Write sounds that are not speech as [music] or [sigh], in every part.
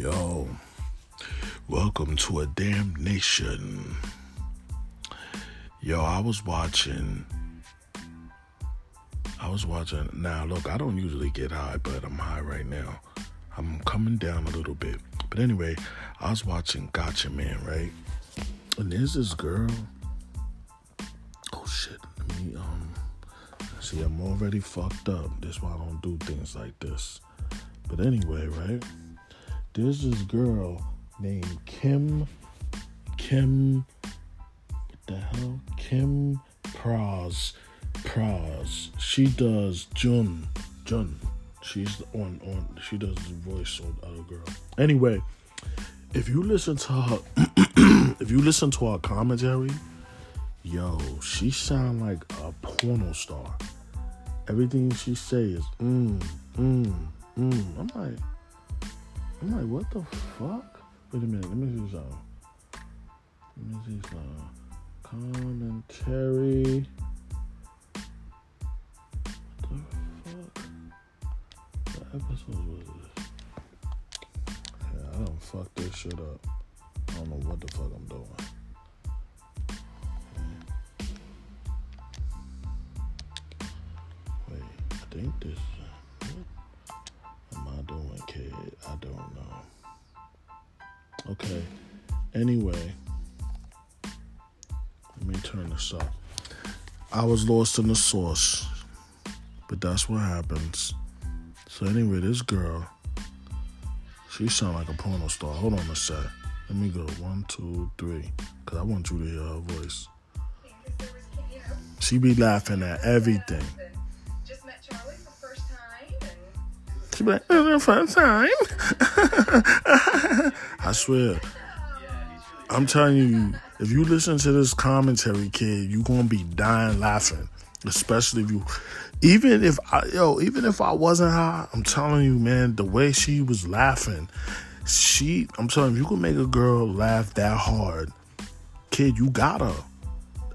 Yo, welcome to a damn nation. Yo, I was watching. I was watching. Now, look, I don't usually get high, but I'm high right now. I'm coming down a little bit. But anyway, I was watching Gatchaman, right? And there's this girl. Oh shit. Let me um see I'm already fucked up. That's why I don't do things like this. But anyway, right? There's this girl named Kim Kim what the hell? Kim Pras Pras. She does Jun Jun. She's on on she does the voice on other girl. Anyway, if you listen to her [clears throat] if you listen to her commentary, yo, she sound like a porno star. Everything she says, mm, mm, mm. I'm like, I'm like, what the fuck? Wait a minute, let me see something. Uh, let me see some uh, commentary. What the fuck? What episode was this? Yeah, I don't fuck this shit up. I don't know what the fuck I'm doing. Wait, I think this. Don't know. Okay. Anyway, let me turn this up. I was lost in the sauce, but that's what happens. So anyway, this girl, she sound like a porno star. Hold on a sec. Let me go one, two, three, cause I want you to hear her voice. She be laughing at everything. And She be like, "It's the first time." [laughs] I swear. I'm telling you, if you listen to this commentary, kid, you gonna be dying laughing. Especially if you, even if I, yo, even if I wasn't high, I'm telling you, man, the way she was laughing, she, I'm telling you, you can make a girl laugh that hard, kid, you got her.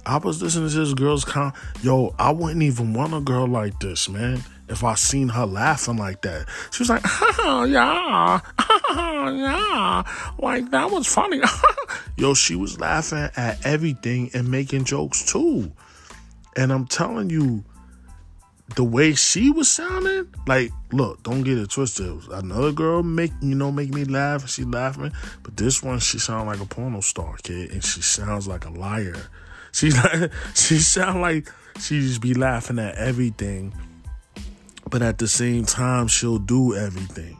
I was listening to this girl's con. Yo, I wouldn't even want a girl like this, man. If I seen her laughing like that, she was like, [laughs] "Oh yeah, oh, [laughs] yeah," like that was funny. [laughs] Yo, she was laughing at everything and making jokes too. And I'm telling you, the way she was sounding, like, look, don't get it twisted. Another girl make you know make me laugh, she laughing, but this one she sound like a porno star, kid, and she sounds like a liar. She like she sound like she just be laughing at everything, but at the same time she'll do everything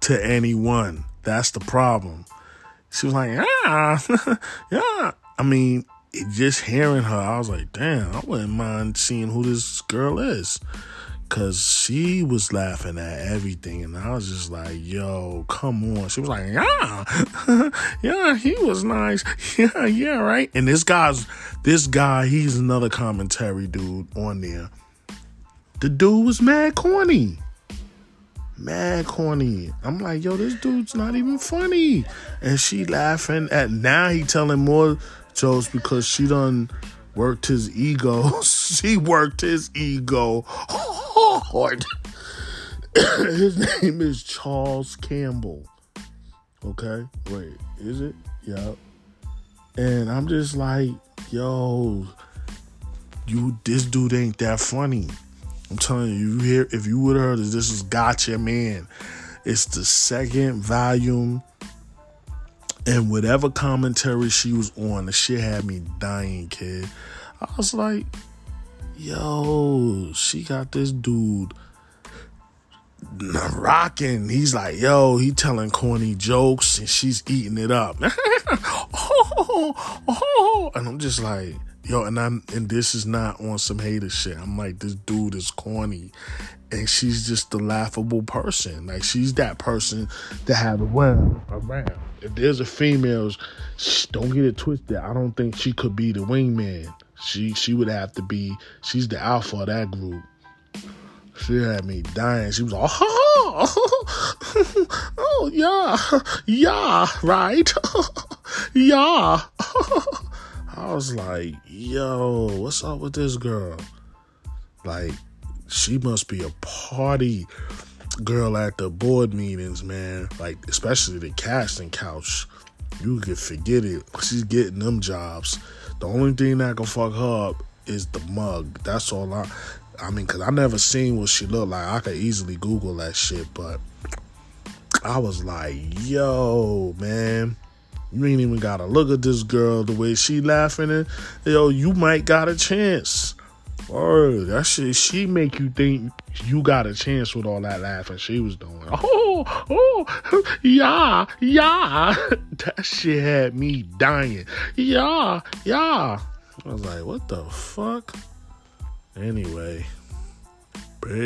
to anyone. That's the problem. She was like, yeah, [laughs] yeah. I mean, just hearing her, I was like, damn, I wouldn't mind seeing who this girl is. Cause she was laughing at everything, and I was just like, "Yo, come on!" She was like, "Yeah, [laughs] yeah, he was nice, [laughs] yeah, yeah, right." And this guy's, this guy, he's another commentary dude on there. The dude was mad corny, mad corny. I'm like, "Yo, this dude's not even funny," and she laughing at. Now he telling more jokes because she done worked his ego. [laughs] she worked his ego hard. [coughs] his name is Charles Campbell. Okay, wait, is it? Yep. And I'm just like, yo, you, this dude ain't that funny. I'm telling you, you hear if you would have heard this, this is Gatchaman. It's the second volume. And whatever commentary she was on, the shit had me dying, kid. I was like, yo, she got this dude rocking. He's like, yo, he telling corny jokes and she's eating it up. [laughs] oh, oh. And I'm just like, yo, and I'm and this is not on some hater shit. I'm like, this dude is corny. And she's just the laughable person. Like she's that person that have a wham around. If there's a female, don't get it twisted. I don't think she could be the wingman. She she would have to be. She's the alpha of that group. She had me dying. She was all, oh, [laughs] oh yeah, yeah, right, [laughs] yeah. [laughs] I was like, yo, what's up with this girl? Like, she must be a party. girl at the board meetings, man. Like especially the casting couch. You could forget it. She's getting them jobs. The only thing that can fuck her up is the mug. That's all I. I mean, cause I never seen what she looked like. I could easily Google that shit, but I was like, yo, man. You ain't even gotta look at this girl the way she laughing and yo, you might got a chance. Or that shit she make you think you got a chance with all that laughing she was doing. [laughs] Oh, oh, yeah, yeah. [laughs] That shit had me dying. Yeah, yeah. I was like, what the fuck? Anyway. Peace.